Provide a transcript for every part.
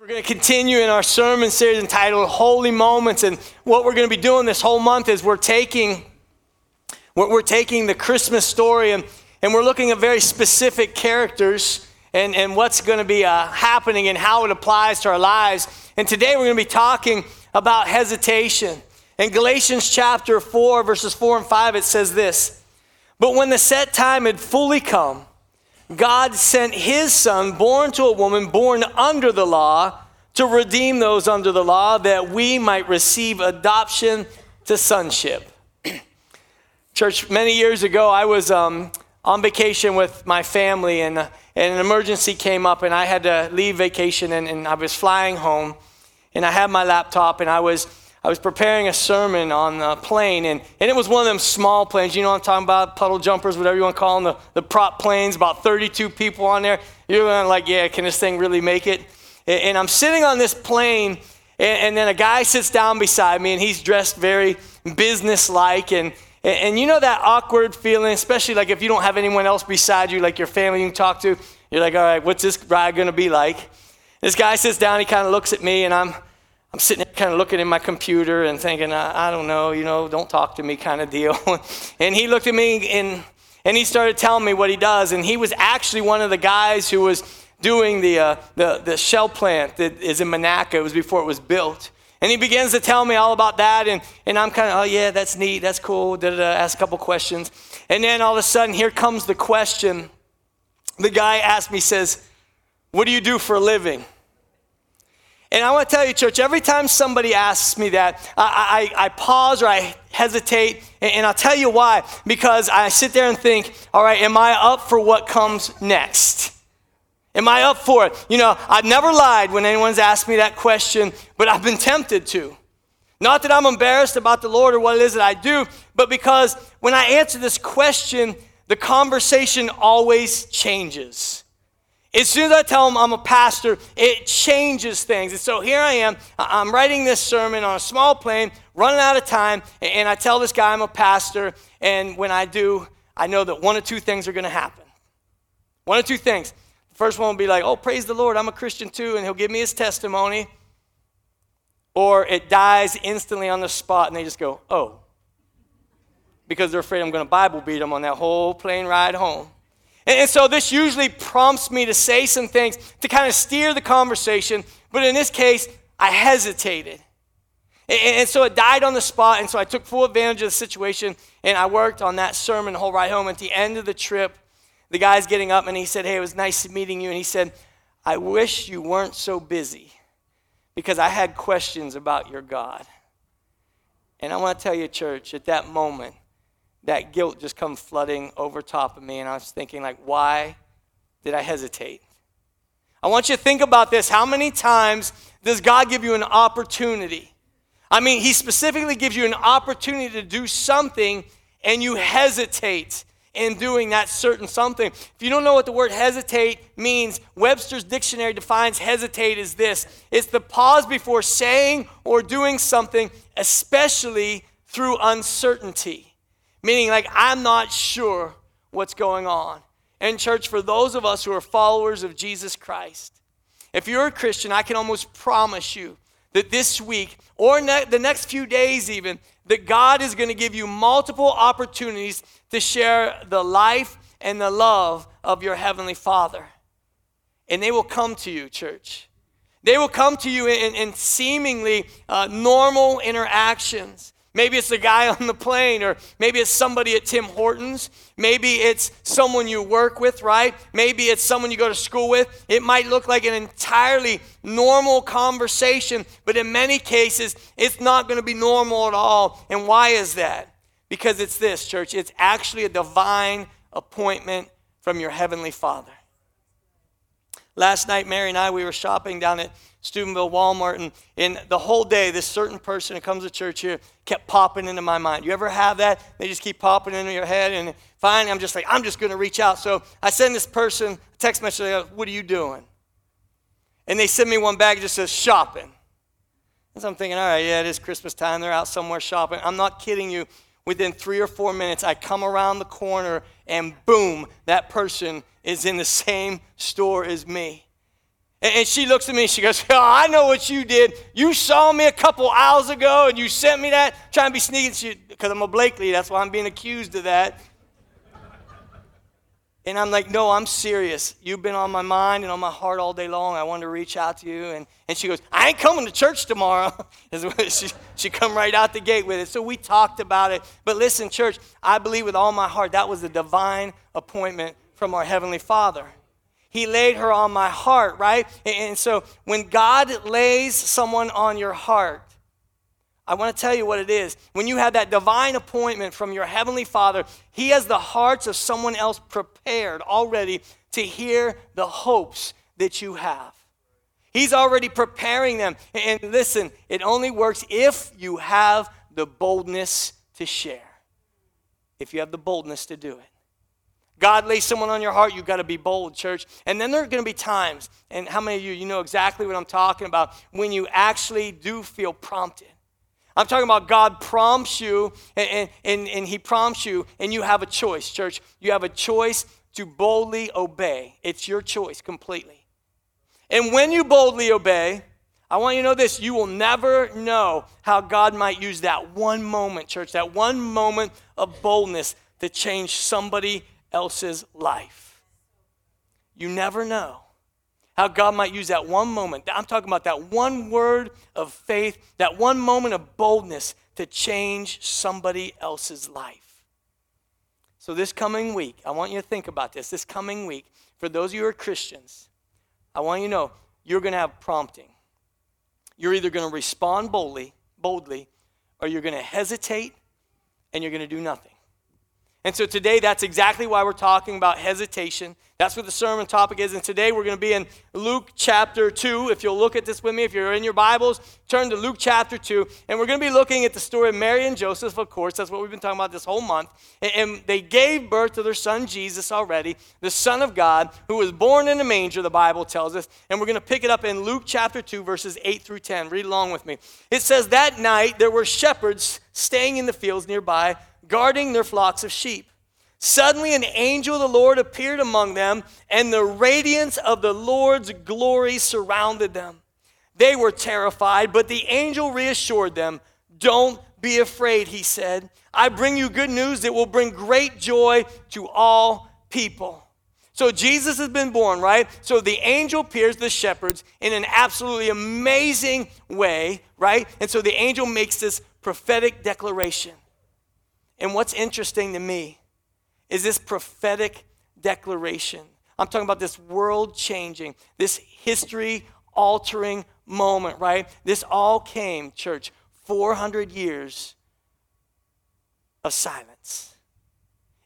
We're going to continue in our sermon series entitled Holy Moments. And what we're going to be doing this whole month is we're taking, we're, taking the Christmas story and, and we're looking at very specific characters and, and what's going to be uh, happening and how it applies to our lives. And today we're going to be talking about hesitation. In Galatians chapter 4, verses 4 and 5, it says this But when the set time had fully come, God sent his son, born to a woman, born under the law, to redeem those under the law, that we might receive adoption to sonship. Church, many years ago, I was um, on vacation with my family, and, uh, and, an emergency came up, and I had to leave vacation, and, and I was flying home, and I had my laptop, and I was I was preparing a sermon on a plane, and, and it was one of them small planes. You know what I'm talking about? Puddle jumpers, whatever you want to call them, the, the prop planes, about 32 people on there. You're like, yeah, can this thing really make it? And, and I'm sitting on this plane, and, and, then a guy sits down beside me, and he's dressed very business-like, and, and, and you know that awkward feeling, especially like if you don't have anyone else beside you, like your family you can talk to. You're like, all right, what's this ride going to be like? This guy sits down, he kind of looks at me, and I'm I'm sitting there kind of looking at my computer and thinking, I, I don't know, you know, don't talk to me kind of deal. and he looked at me and, and he started telling me what he does. And he was actually one of the guys who was doing the, uh, the, the shell plant that is in Monaca. It was before it was built. And he begins to tell me all about that. And, and I'm kind of, oh, yeah, that's neat. That's cool. Da, da, da, ask a couple questions. And then all of a sudden, here comes the question. The guy asked me, says, What do you do for a living? And I want to tell you, church, every time somebody asks me that, I, I, I pause or I hesitate, and, and I'll tell you why. Because I sit there and think, all right, am I up for what comes next? Am I up for it? You know, I've never lied when anyone's asked me that question, but I've been tempted to. Not that I'm embarrassed about the Lord or what it is that I do, but because when I answer this question, the conversation always changes. As soon as I tell them I'm a pastor, it changes things. And so here I am. I'm writing this sermon on a small plane, running out of time, and I tell this guy I'm a pastor. And when I do, I know that one or two things are going to happen. One or two things. The first one will be like, oh, praise the Lord, I'm a Christian too, and he'll give me his testimony. Or it dies instantly on the spot, and they just go, oh. Because they're afraid I'm going to Bible beat them on that whole plane ride home. And so this usually prompts me to say some things to kind of steer the conversation, but in this case, I hesitated. And so it died on the spot, and so I took full advantage of the situation, and I worked on that sermon the whole ride home. At the end of the trip, the guy's getting up, and he said, Hey, it was nice meeting you. And he said, I wish you weren't so busy because I had questions about your God. And I want to tell you, church, at that moment, that guilt just come flooding over top of me and i was thinking like why did i hesitate? I want you to think about this. How many times does god give you an opportunity? I mean he specifically gives you an opportunity to do something and you hesitate in doing that certain something. If you don't know what the word hesitate means webster's dictionary defines hesitate as this. It's the pause before saying or doing something especially through uncertainty Meaning, like, I'm not sure what's going on. And, church, for those of us who are followers of Jesus Christ, if you're a Christian, I can almost promise you that this week or ne- the next few days, even, that God is going to give you multiple opportunities to share the life and the love of your Heavenly Father. And they will come to you, church. They will come to you in, in seemingly uh, normal interactions. Maybe it's the guy on the plane, or maybe it's somebody at Tim Hortons. Maybe it's someone you work with, right? Maybe it's someone you go to school with. It might look like an entirely normal conversation, but in many cases, it's not going to be normal at all. And why is that? Because it's this, church. It's actually a divine appointment from your Heavenly Father. Last night, Mary and I, we were shopping down at Steubenville Walmart, and, and the whole day, this certain person who comes to church here kept popping into my mind. You ever have that? They just keep popping into your head, and finally, I'm just like, I'm just going to reach out. So I send this person a text message, What are you doing? And they send me one back that just says shopping. And so I'm thinking, all right, yeah, it is Christmas time. They're out somewhere shopping. I'm not kidding you. Within three or four minutes, I come around the corner, and boom, that person is in the same store as me. And she looks at me she goes, oh, I know what you did. You saw me a couple hours ago and you sent me that, trying to be sneaky. Because I'm a Blakely, that's why I'm being accused of that. And I'm like, no, I'm serious. You've been on my mind and on my heart all day long. I wanted to reach out to you. And, and she goes, I ain't coming to church tomorrow. she, she come right out the gate with it. So we talked about it. But listen, church, I believe with all my heart that was a divine appointment from our Heavenly Father. He laid her on my heart, right? And so when God lays someone on your heart, I want to tell you what it is. When you have that divine appointment from your Heavenly Father, He has the hearts of someone else prepared already to hear the hopes that you have. He's already preparing them. And listen, it only works if you have the boldness to share, if you have the boldness to do it. God lays someone on your heart, you've got to be bold, church. And then there are going to be times, and how many of you, you know exactly what I'm talking about, when you actually do feel prompted. I'm talking about God prompts you, and, and, and He prompts you, and you have a choice, church. You have a choice to boldly obey. It's your choice completely. And when you boldly obey, I want you to know this you will never know how God might use that one moment, church, that one moment of boldness to change somebody else's life. You never know how God might use that one moment. I'm talking about that one word of faith, that one moment of boldness to change somebody else's life. So, this coming week, I want you to think about this. This coming week, for those of you who are Christians, I want you to know you're going to have prompting. You're either going to respond boldly, boldly, or you're going to hesitate and you're going to do nothing. And so today, that's exactly why we're talking about hesitation. That's what the sermon topic is. And today, we're going to be in Luke chapter 2. If you'll look at this with me, if you're in your Bibles, turn to Luke chapter 2. And we're going to be looking at the story of Mary and Joseph, of course. That's what we've been talking about this whole month. And they gave birth to their son Jesus already, the Son of God, who was born in a manger, the Bible tells us. And we're going to pick it up in Luke chapter 2, verses 8 through 10. Read along with me. It says, That night there were shepherds staying in the fields nearby guarding their flocks of sheep. Suddenly, an angel of the Lord appeared among them, and the radiance of the Lord's glory surrounded them. They were terrified, but the angel reassured them. Don't be afraid, he said. I bring you good news that will bring great joy to all people. So Jesus has been born, right? So the angel appears to the shepherds in an absolutely amazing way, right? And so the angel makes this prophetic declaration. And what's interesting to me is this prophetic declaration. I'm talking about this world changing, this history altering moment, right? This all came, church, 400 years of silence.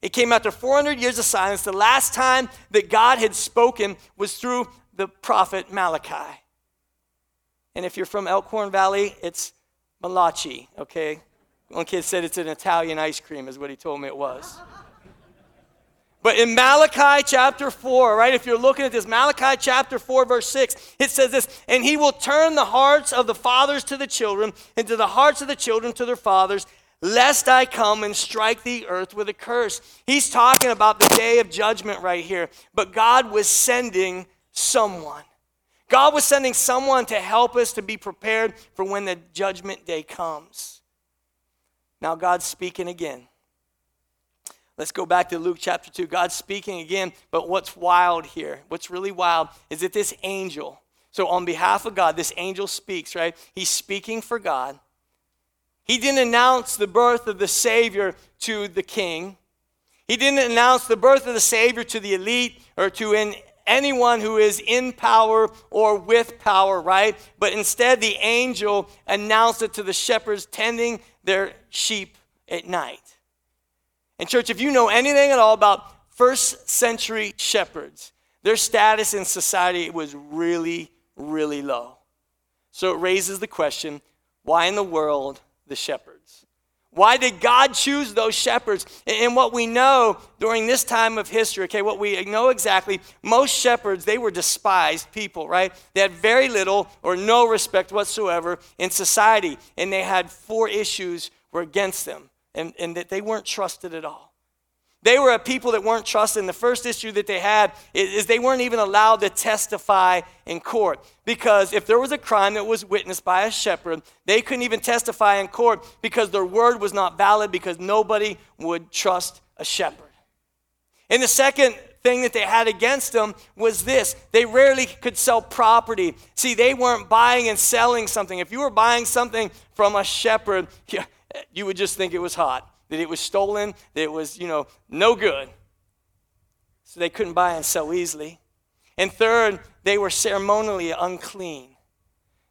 It came after 400 years of silence. The last time that God had spoken was through the prophet Malachi. And if you're from Elkhorn Valley, it's Malachi, okay? One kid said it's an Italian ice cream, is what he told me it was. But in Malachi chapter 4, right, if you're looking at this, Malachi chapter 4, verse 6, it says this And he will turn the hearts of the fathers to the children, and to the hearts of the children to their fathers, lest I come and strike the earth with a curse. He's talking about the day of judgment right here. But God was sending someone. God was sending someone to help us to be prepared for when the judgment day comes. Now God's speaking again. Let's go back to Luke chapter 2. God's speaking again, but what's wild here, what's really wild, is that this angel, so on behalf of God, this angel speaks, right? He's speaking for God. He didn't announce the birth of the Savior to the king. He didn't announce the birth of the Savior to the elite or to in anyone who is in power or with power, right? But instead, the angel announced it to the shepherds tending their sheep at night. And, church, if you know anything at all about first century shepherds, their status in society was really, really low. So it raises the question why in the world the shepherds? Why did God choose those shepherds? And what we know during this time of history, okay, what we know exactly, most shepherds, they were despised people, right? They had very little or no respect whatsoever in society. And they had four issues were against them and, and that they weren't trusted at all. They were a people that weren't trusted. And the first issue that they had is, is, they weren't even allowed to testify in court. Because if there was a crime that was witnessed by a shepherd, they couldn't even testify in court because their word was not valid because nobody would trust a shepherd. And the second thing that they had against them was this they rarely could sell property. See, they weren't buying and selling something. If you were buying something from a shepherd, you would just think it was hot that it was stolen, that it was, you know, no good. So they couldn't buy and sell easily. And third, they were ceremonially unclean.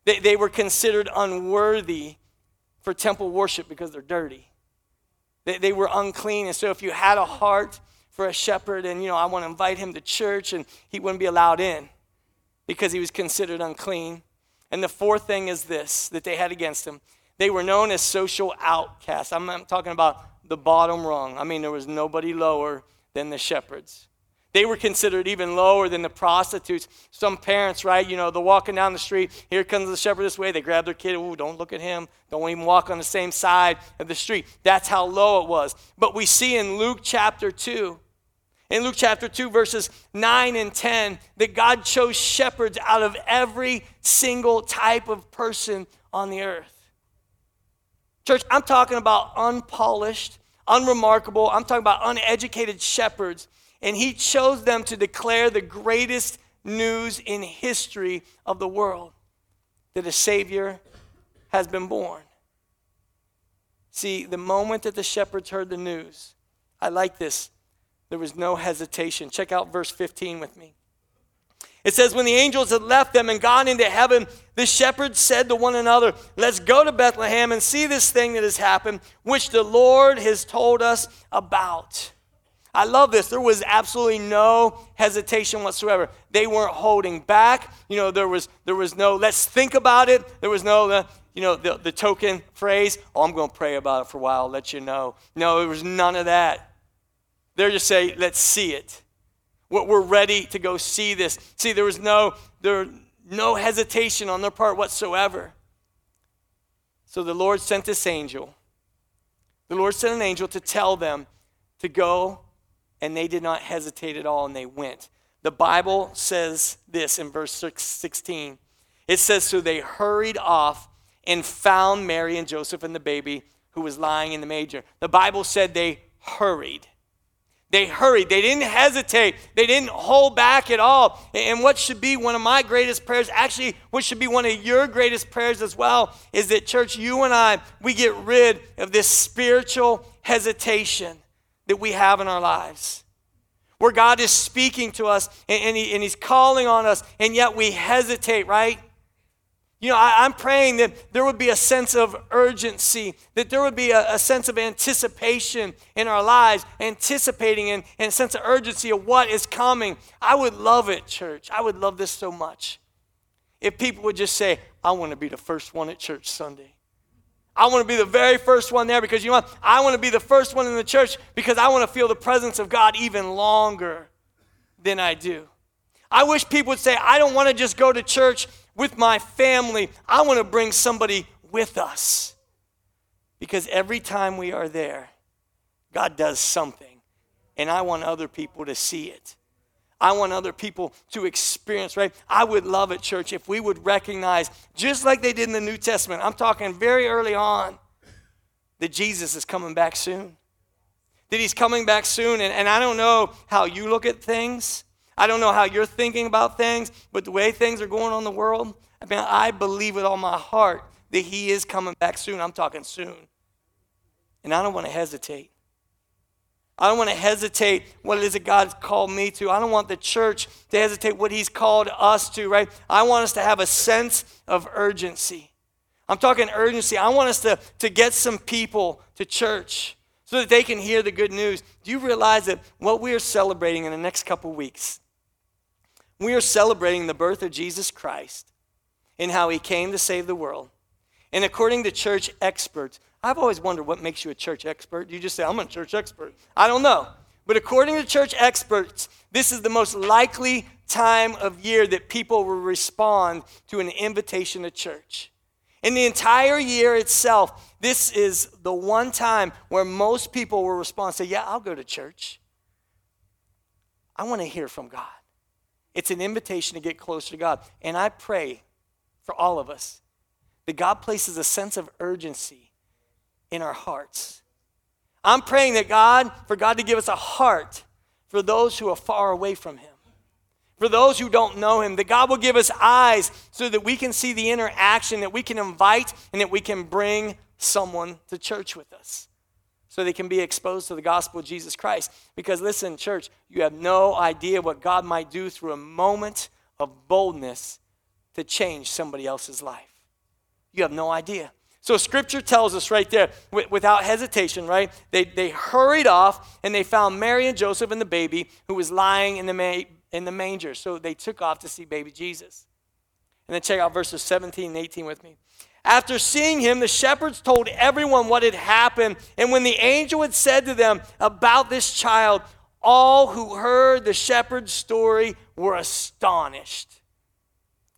They, they were considered unworthy for temple worship because they're dirty. They, they were unclean. And so if you had a heart for a shepherd and, you know, I want to invite him to church and he wouldn't be allowed in because he was considered unclean. And the fourth thing is this that they had against him they were known as social outcasts. I'm, I'm talking about the bottom rung. I mean, there was nobody lower than the shepherds. They were considered even lower than the prostitutes. Some parents, right, you know, they're walking down the street. Here comes the shepherd this way. They grab their kid. Ooh, don't look at him. Don't even walk on the same side of the street. That's how low it was. But we see in Luke chapter 2, in Luke chapter 2, verses 9 and 10, that God chose shepherds out of every single type of person on the earth. Church, I'm talking about unpolished, unremarkable, I'm talking about uneducated shepherds, and he chose them to declare the greatest news in history of the world that a Savior has been born. See, the moment that the shepherds heard the news, I like this, there was no hesitation. Check out verse 15 with me. It says, When the angels had left them and gone into heaven, the shepherds said to one another, Let's go to Bethlehem and see this thing that has happened, which the Lord has told us about. I love this. There was absolutely no hesitation whatsoever. They weren't holding back. You know, there was there was no let's think about it. There was no the, you know the, the token phrase, oh, I'm going to pray about it for a while, I'll let you know. No, there was none of that. They're just saying, let's see it. We're ready to go see this. See, there was no, there, no hesitation on their part whatsoever. So the Lord sent this angel. The Lord sent an angel to tell them to go, and they did not hesitate at all, and they went. The Bible says this in verse 16. It says, So they hurried off and found Mary and Joseph and the baby who was lying in the manger. The Bible said they hurried. They hurried. They didn't hesitate. They didn't hold back at all. And what should be one of my greatest prayers, actually, what should be one of your greatest prayers as well, is that, church, you and I, we get rid of this spiritual hesitation that we have in our lives. Where God is speaking to us and, he, and He's calling on us, and yet we hesitate, right? You know, I, am praying that there would be a sense of urgency, that there would be a, a sense of anticipation in our lives, anticipating and, and a sense of urgency of what is coming. I would love it, church. I would love this so much. If people would just say, I want to be the first one at church Sunday. I want to be the very first one there because you know what? I want to be the first one in the church because I want to feel the presence of God even longer than I do. I wish people would say, I don't want to just go to church with my family. I want to bring somebody with us. Because every time we are there, God does something. And I want other people to see it. I want other people to experience, right? I would love it, church, if we would recognize, just like they did in the New Testament, I'm talking very early on, that Jesus is coming back soon. That he's coming back soon. And, and I don't know how you look at things. I don't know how you're thinking about things, but the way things are going on in the world, I mean, I believe with all my heart that He is coming back soon. I'm talking soon. And I don't want to hesitate. I don't want to hesitate what it is that God's called me to. I don't want the church to hesitate what He's called us to, right? I want us to have a sense of urgency. I'm talking urgency. I want us to, to get some people to church so that they can hear the good news. Do you realize that what we are celebrating in the next couple weeks we are celebrating the birth of Jesus Christ and how he came to save the world. And according to church experts, I've always wondered what makes you a church expert. You just say, I'm a church expert. I don't know. But according to church experts, this is the most likely time of year that people will respond to an invitation to church. In the entire year itself, this is the one time where most people will respond say, Yeah, I'll go to church. I want to hear from God. It's an invitation to get closer to God. And I pray for all of us that God places a sense of urgency in our hearts. I'm praying that God, for God to give us a heart for those who are far away from Him. For those who don't know Him, that God will give us eyes so that we can see the interaction, that we can invite, and that we can bring someone to church with us so they can be exposed to the gospel of Jesus Christ. Because listen, church, you have no idea what God might do through a moment of boldness to change somebody else's life. You have no idea. So scripture tells us right there, without hesitation, right? They, they hurried off and they found Mary and Joseph and the baby who was lying in the, ma- in the manger. So they took off to see baby Jesus. And then check out verses 17 and 18 with me. After seeing him, the shepherds told everyone what had happened. And when the angel had said to them about this child, all who heard the shepherd's story were astonished.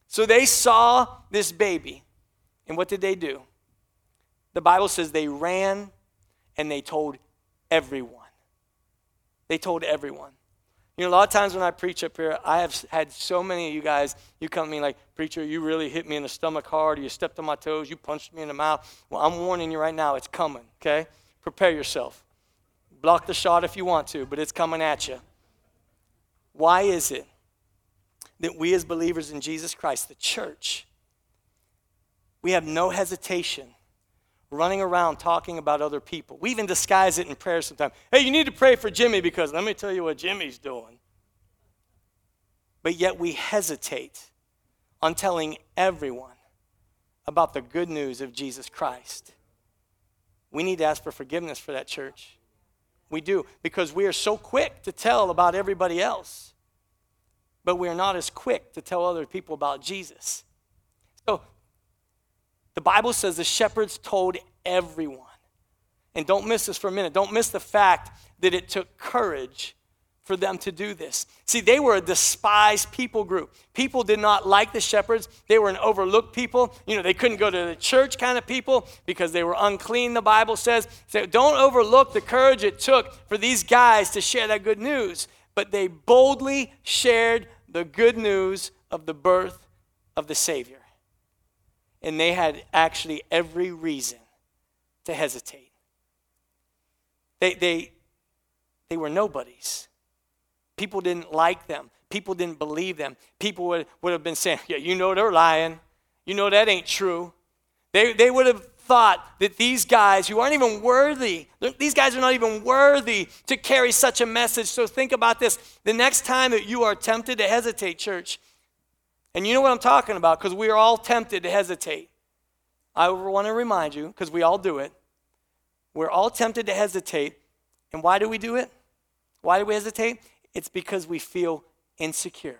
So they saw this baby. And what did they do? The Bible says they ran and they told everyone. They told everyone. You know, a lot of times when I preach up here, I have had so many of you guys, you come to me like, Preacher, you really hit me in the stomach hard, you stepped on my toes, you punched me in the mouth. Well, I'm warning you right now, it's coming, okay? Prepare yourself. Block the shot if you want to, but it's coming at you. Why is it that we as believers in Jesus Christ, the church, we have no hesitation running around talking about other people. We even disguise it in prayer sometimes. Hey, you need to pray for Jimmy because let me tell you what Jimmy's doing. But yet we hesitate on telling everyone about the good news of Jesus Christ. We need to ask for forgiveness for that church. We do, because we are so quick to tell about everybody else, but we are not as quick to tell other people about Jesus. So the Bible says the shepherds told everyone. And don't miss this for a minute. Don't miss the fact that it took courage for them to do this. See, they were a despised people group. People did not like the shepherds. They were an overlooked people. You know, they couldn't go to the church kind of people because they were unclean, the Bible says. So don't overlook the courage it took for these guys to share that good news. But they boldly shared the good news of the birth of the Savior and they had actually every reason to hesitate. They, they, they were nobodies. People didn't like them. People didn't believe them. People would, would have been saying, Yeah, you know they're lying. You know that ain't true. They, they would have thought that these guys who aren't even worthy, these guys are not even worthy to carry such a message. So think about this. The next time that you are tempted to hesitate, church, and you know what I'm talking about because we are all tempted to hesitate. I want to remind you, because we all do it, we're all tempted to hesitate. And why do we do it? Why do we hesitate? It's because we feel insecure.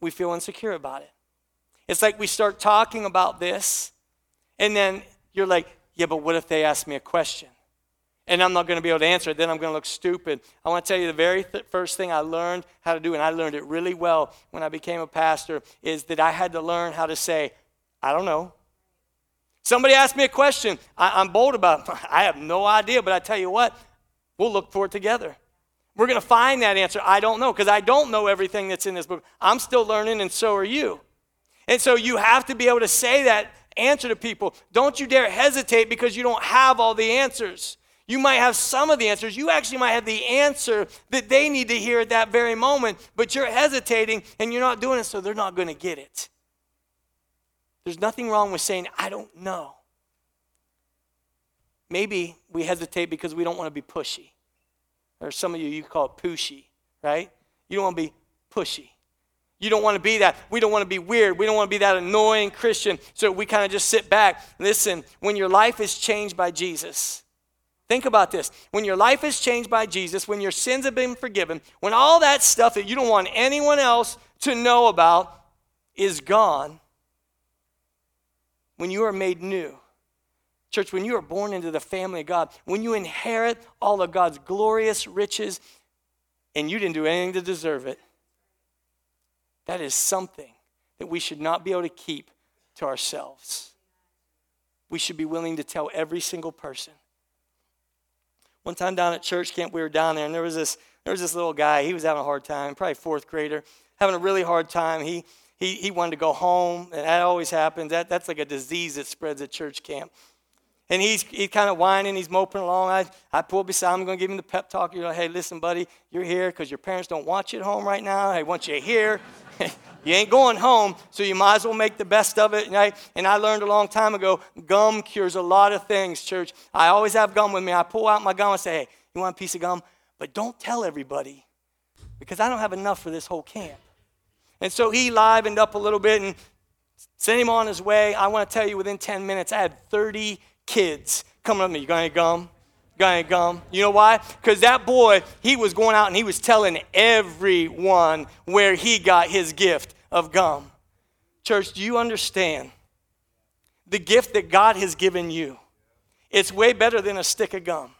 We feel insecure about it. It's like we start talking about this, and then you're like, yeah, but what if they ask me a question? And I'm not going to be able to answer it, then I'm going to look stupid. I want to tell you the very th- first thing I learned how to do, and I learned it really well when I became a pastor, is that I had to learn how to say, I don't know. Somebody asked me a question. I, am bold about it. I have no idea, but I tell you what, we'll look for it together. We're going to find that answer. I don't know, because I don't know everything that's in this book. I'm still learning, and so are you. And so you have to be able to say that answer to people. Don't you dare hesitate because you don't have all the answers. You might have some of the answers. You actually might have the answer that they need to hear at that very moment, but you're hesitating and you're not doing it, so they're not going to get it. There's nothing wrong with saying, I don't know. Maybe we hesitate because we don't want to be pushy. Or some of you, you call it pushy, right? You don't want to be pushy. You don't want to be that. We don't want to be weird. We don't want to be that annoying Christian. So we kind of just sit back. Listen, when your life is changed by Jesus, Think about this. When your life is changed by Jesus, when your sins have been forgiven, when all that stuff that you don't want anyone else to know about is gone, when you are made new, church, when you are born into the family of God, when you inherit all of God's glorious riches and you didn't do anything to deserve it, that is something that we should not be able to keep to ourselves. We should be willing to tell every single person one time down at church camp, we were down there, and there was this, there was this little guy, he was having a hard time, probably fourth grader, having a really hard time. He, he, he wanted to go home, and that always happens. That, that's like a disease that spreads at church camp. And he's, he's kind of whining, he's moping along. I, I pull beside him, I'm going to give him the pep talk. You're like, hey, listen, buddy, you're here because your parents don't want you at home right now. They want you here. you ain't going home, so you might as well make the best of it. Right? And I learned a long time ago gum cures a lot of things, church. I always have gum with me. I pull out my gum and say, hey, you want a piece of gum? But don't tell everybody because I don't have enough for this whole camp. And so he livened up a little bit and sent him on his way. I want to tell you, within 10 minutes, I had 30 kids coming up to me. You got any gum? Any gum? You know why? Because that boy, he was going out and he was telling everyone where he got his gift of gum. Church, do you understand? The gift that God has given you, it's way better than a stick of gum.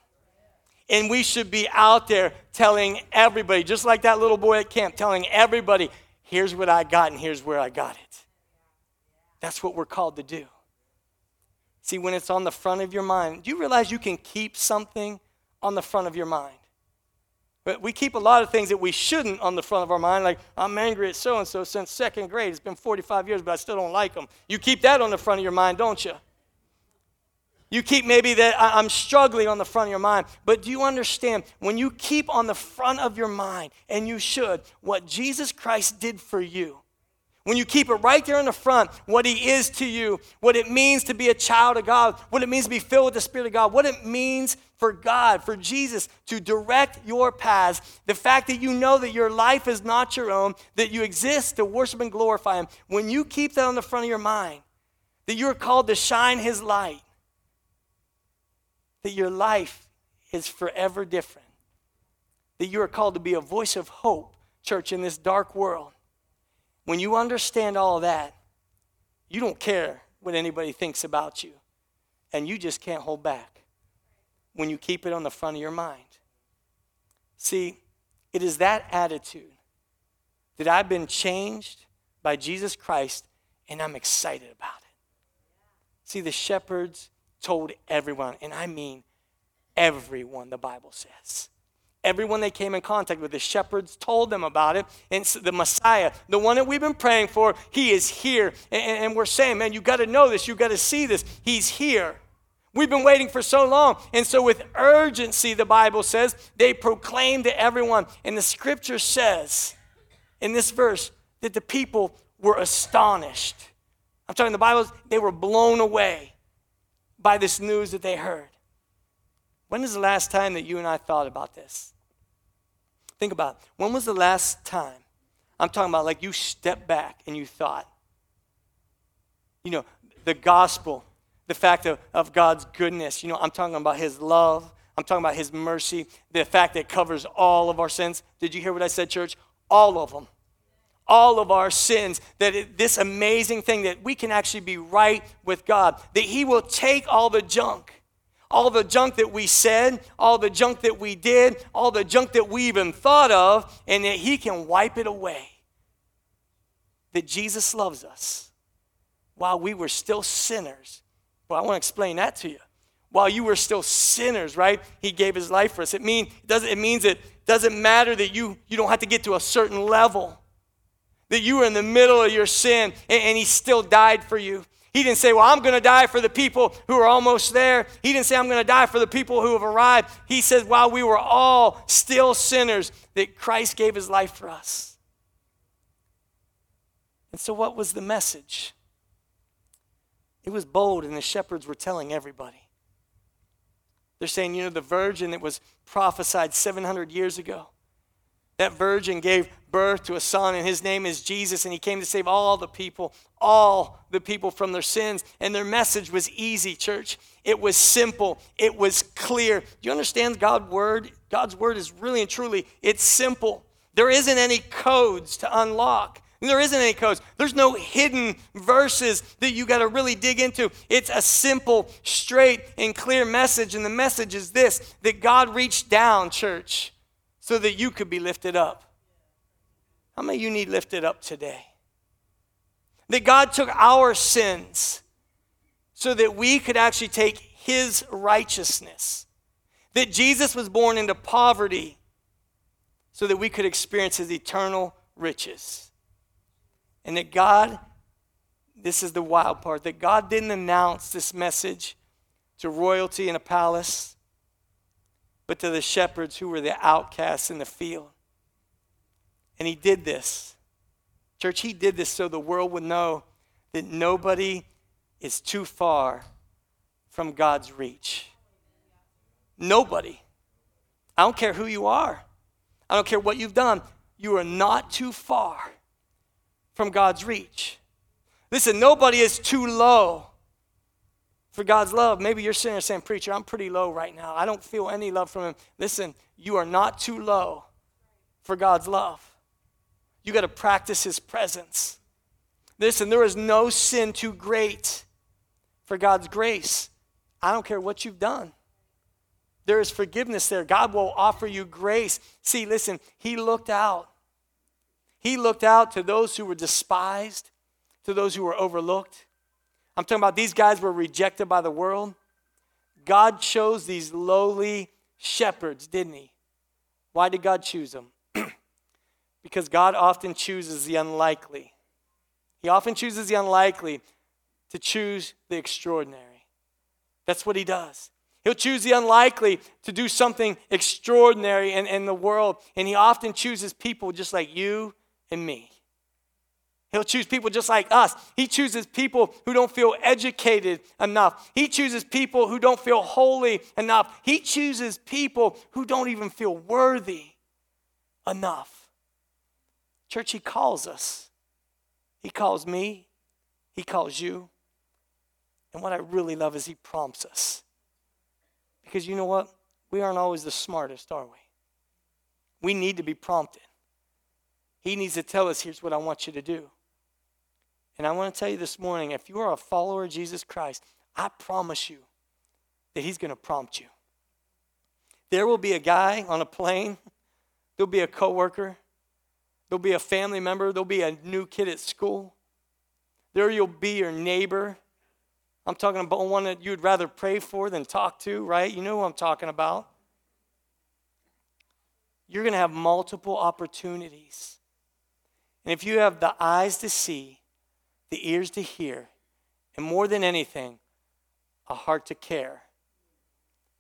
And we should be out there telling everybody, just like that little boy at camp, telling everybody, here's what I got and here's where I got it. That's what we're called to do. See, when it's on the front of your mind, do you realize you can keep something on the front of your mind? But we keep a lot of things that we shouldn't on the front of our mind, like, I'm angry at so and so since second grade. It's been 45 years, but I still don't like them. You keep that on the front of your mind, don't you? You keep maybe that I'm struggling on the front of your mind. But do you understand? When you keep on the front of your mind, and you should, what Jesus Christ did for you, when you keep it right there in the front, what He is to you, what it means to be a child of God, what it means to be filled with the Spirit of God, what it means for God, for Jesus to direct your paths, the fact that you know that your life is not your own, that you exist to worship and glorify Him, when you keep that on the front of your mind, that you're called to shine His light, that your life is forever different, that you are called to be a voice of hope, church, in this dark world when you understand all that, you don't care what anybody thinks about you. And you just can't hold back when you keep it on the front of your mind. See, it is that attitude that I've been changed by Jesus Christ and I'm excited about it. See, the shepherds told everyone, and I mean everyone, the Bible says. Everyone they came in contact with, the shepherds told them about it. And the Messiah, the one that we've been praying for, he is here. And, and we're saying, man, you got to know this. You got to see this. He's here. We've been waiting for so long. And so, with urgency, the Bible says, they proclaim to everyone. And the scripture says in this verse that the people were astonished. I'm talking the Bible, they were blown away by this news that they heard. When is the last time that you and I thought about this? Think about it. when was the last time? I'm talking about like you stepped back and you thought, you know, the gospel, the fact of, of God's goodness. You know, I'm talking about His love. I'm talking about His mercy, the fact that covers all of our sins. Did you hear what I said, church? All of them. All of our sins. That it, this amazing thing that we can actually be right with God, that He will take all the junk all the junk that we said, all the junk that we did, all the junk that we even thought of, and that He can wipe it away. That Jesus loves us while we were still sinners. Well, I want to explain that to you. While you were still sinners, right? He gave His life for us. It, mean, it, doesn't, it means it doesn't matter that you, you don't have to get to a certain level. That you were in the middle of your sin and, and He still died for you. He didn't say, Well, I'm going to die for the people who are almost there. He didn't say, I'm going to die for the people who have arrived. He says, While we were all still sinners, that Christ gave his life for us. And so, what was the message? It was bold, and the shepherds were telling everybody. They're saying, you know, the virgin that was prophesied 700 years ago, that virgin gave birth to a son, and his name is Jesus, and he came to save all the people, all the people from their sins. And their message was easy, church. It was simple, it was clear. Do you understand God's word? God's word is really and truly, it's simple. There isn't any codes to unlock. There isn't any codes. There's no hidden verses that you got to really dig into. It's a simple, straight, and clear message. And the message is this that God reached down, church so that you could be lifted up. How many of you need lifted up today? That God took our sins so that we could actually take his righteousness. That Jesus was born into poverty so that we could experience his eternal riches. And that God, this is the wild part, that God didn't announce this message to royalty in a palace, but to the shepherds who were the outcasts in the field. And he did this. Church, he did this so the world would know that nobody is too far from God's reach. Nobody. I don't care who you are, I don't care what you've done. You are not too far from God's reach. Listen, nobody is too low for God's love. Maybe you're sitting there saying, Preacher, I'm pretty low right now. I don't feel any love from Him. Listen, you are not too low for God's love. You got to practice His presence. Listen, there is no sin too great for God's grace. I don't care what you've done. There is forgiveness there. God will offer you grace. See, listen, He looked out. He looked out to those who were despised, to those who were overlooked. I'm talking about these guys were rejected by the world. God chose these lowly shepherds, didn't He? Why did God choose them? because God often chooses the unlikely. He often chooses the unlikely to choose the extraordinary. That's what He does. He'll choose the unlikely to do something extraordinary in, in the world. And he often chooses people just like you and me. He'll choose people just like us. He chooses people who don't feel educated enough. He chooses people who don't feel holy enough. He chooses people who don't even feel worthy enough. Church, He calls us. He calls me. He calls you. And what I really love is He prompts us. Because you know what? We aren't always the smartest, are we? We need to be prompted. He needs to tell us, here's what I want you to do. And I want to tell you this morning if you are a follower of Jesus Christ, I promise you that He's going to prompt you. There will be a guy on a plane, there'll be a coworker, there'll be a family member, there'll be a new kid at school. There you'll be your neighbor, I'm talking about one that you'd rather pray for than talk to, right? You know who I'm talking about. You're going to have multiple opportunities. And if you have the eyes to see, the ears to hear, and more than anything, a heart to care,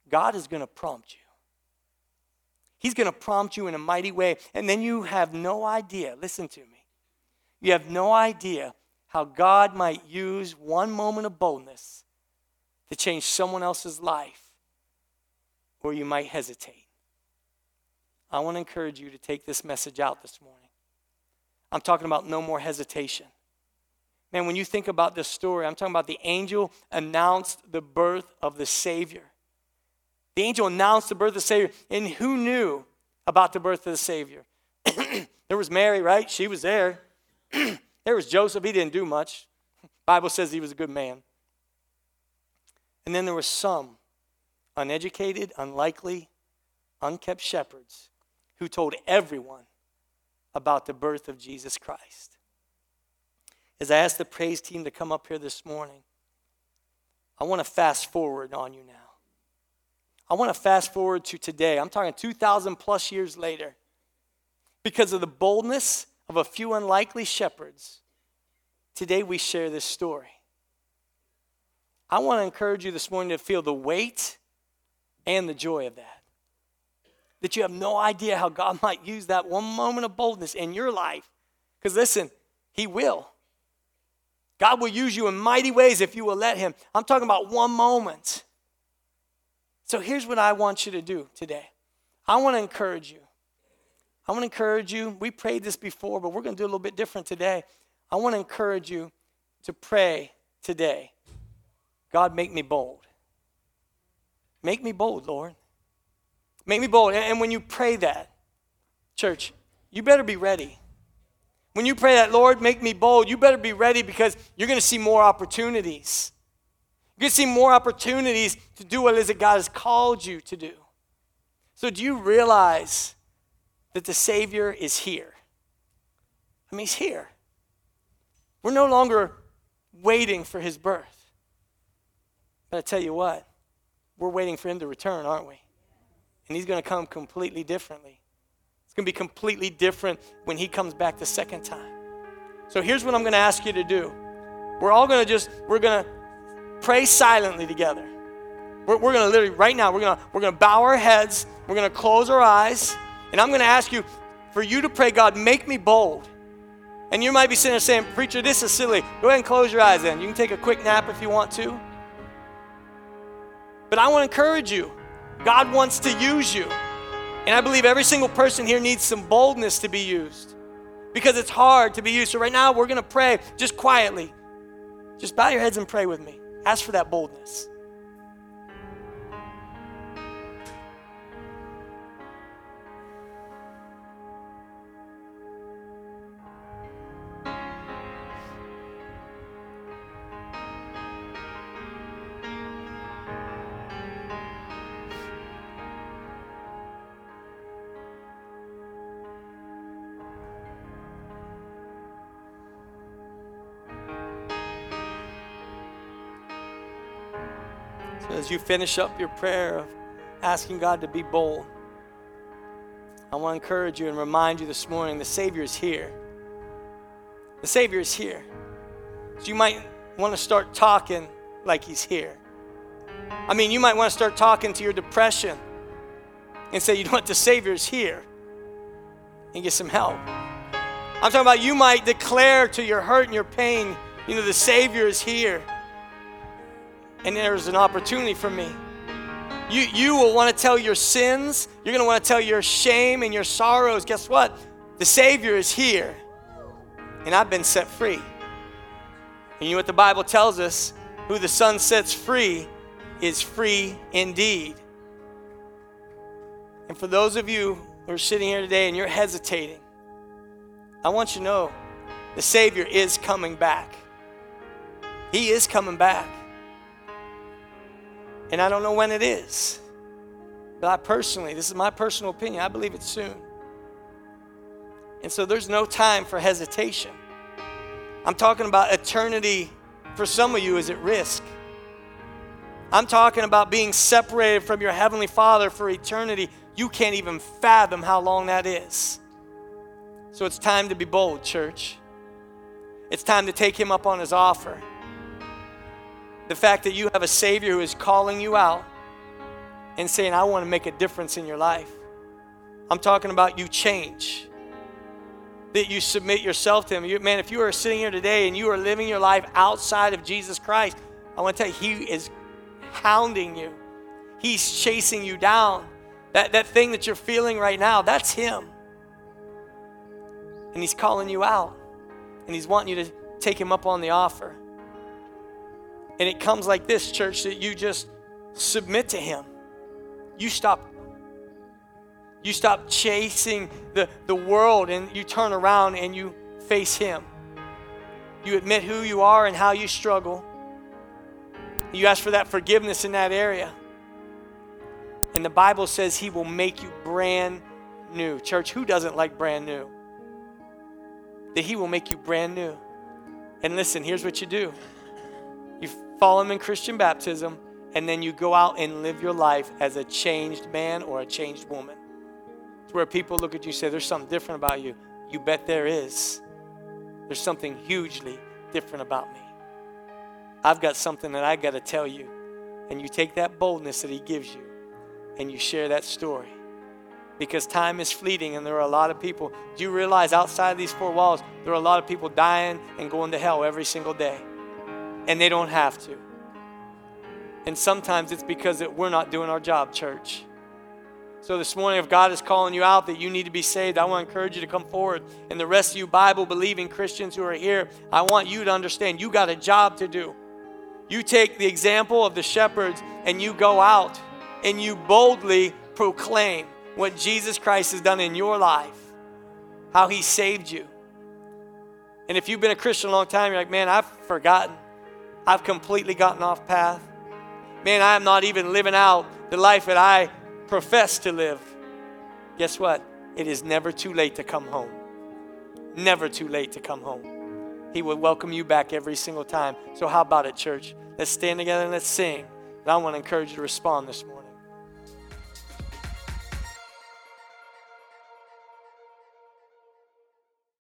God is going to prompt you. He's going to prompt you in a mighty way. And then you have no idea, listen to me, you have no idea how God might use one moment of boldness to change someone else's life, or you might hesitate. I want to encourage you to take this message out this morning. I'm talking about no more hesitation. Man, when you think about this story, I'm talking about the angel announced the birth of the Savior. The angel announced the birth of the Savior. And who knew about the birth of the Savior? there was Mary, right? She was there. There was Joseph, he didn't do much. Bible says he was a good man. And then there were some uneducated, unlikely, unkept shepherds who told everyone about the birth of Jesus Christ. As I ask the praise team to come up here this morning, I want to fast forward on you now. I want to fast forward to today. I'm talking 2,000 plus years later. Because of the boldness of a few unlikely shepherds, today we share this story. I want to encourage you this morning to feel the weight and the joy of that. That you have no idea how God might use that one moment of boldness in your life. Because listen, He will. God will use you in mighty ways if you will let Him. I'm talking about one moment. So here's what I want you to do today I want to encourage you. I want to encourage you. We prayed this before, but we're going to do a little bit different today. I want to encourage you to pray today God, make me bold. Make me bold, Lord. Make me bold. And when you pray that, church, you better be ready. When you pray that, Lord, make me bold, you better be ready because you're going to see more opportunities. You're going to see more opportunities to do what it is that God has called you to do. So, do you realize that the Savior is here. I mean, He's here. We're no longer waiting for His birth. But I tell you what, we're waiting for Him to return, aren't we? And He's going to come completely differently. Going to be completely different when he comes back the second time. So here's what I'm going to ask you to do. We're all going to just, we're going to pray silently together. We're, we're going to literally, right now, we're going to, we're going to bow our heads, we're going to close our eyes, and I'm going to ask you for you to pray, God, make me bold. And you might be sitting there saying, Preacher, this is silly. Go ahead and close your eyes then. You can take a quick nap if you want to. But I want to encourage you. God wants to use you. And I believe every single person here needs some boldness to be used because it's hard to be used. So, right now, we're going to pray just quietly. Just bow your heads and pray with me. Ask for that boldness. As you finish up your prayer of asking God to be bold, I want to encourage you and remind you this morning the Savior is here. The Savior is here. So you might want to start talking like He's here. I mean, you might want to start talking to your depression and say, you know what, the Savior is here and get some help. I'm talking about you might declare to your hurt and your pain, you know, the Savior is here and there's an opportunity for me. You, you will want to tell your sins. You're going to want to tell your shame and your sorrows. Guess what? The Savior is here, and I've been set free. And you know what the Bible tells us? Who the Son sets free is free indeed. And for those of you who are sitting here today and you're hesitating, I want you to know the Savior is coming back. He is coming back. And I don't know when it is. But I personally, this is my personal opinion, I believe it's soon. And so there's no time for hesitation. I'm talking about eternity for some of you is at risk. I'm talking about being separated from your Heavenly Father for eternity. You can't even fathom how long that is. So it's time to be bold, church. It's time to take Him up on His offer. The fact that you have a Savior who is calling you out and saying, I want to make a difference in your life. I'm talking about you change. That you submit yourself to Him. You, man, if you are sitting here today and you are living your life outside of Jesus Christ, I want to tell you, He is hounding you, He's chasing you down. That, that thing that you're feeling right now, that's Him. And He's calling you out, and He's wanting you to take Him up on the offer. And it comes like this, church, that you just submit to Him. You stop. You stop chasing the, the world and you turn around and you face Him. You admit who you are and how you struggle. You ask for that forgiveness in that area. And the Bible says He will make you brand new. Church, who doesn't like brand new? That He will make you brand new. And listen, here's what you do follow him in Christian baptism, and then you go out and live your life as a changed man or a changed woman. It's where people look at you and say, There's something different about you. You bet there is. There's something hugely different about me. I've got something that I got to tell you. And you take that boldness that he gives you and you share that story. Because time is fleeting and there are a lot of people. Do you realize outside of these four walls, there are a lot of people dying and going to hell every single day? And they don't have to. And sometimes it's because that we're not doing our job, church. So this morning, if God is calling you out that you need to be saved, I want to encourage you to come forward. And the rest of you Bible believing Christians who are here, I want you to understand you got a job to do. You take the example of the shepherds and you go out and you boldly proclaim what Jesus Christ has done in your life, how he saved you. And if you've been a Christian a long time, you're like, man, I've forgotten. I've completely gotten off path. Man, I am not even living out the life that I profess to live. Guess what? It is never too late to come home. Never too late to come home. He will welcome you back every single time. So, how about it, church? Let's stand together and let's sing. And I want to encourage you to respond this morning.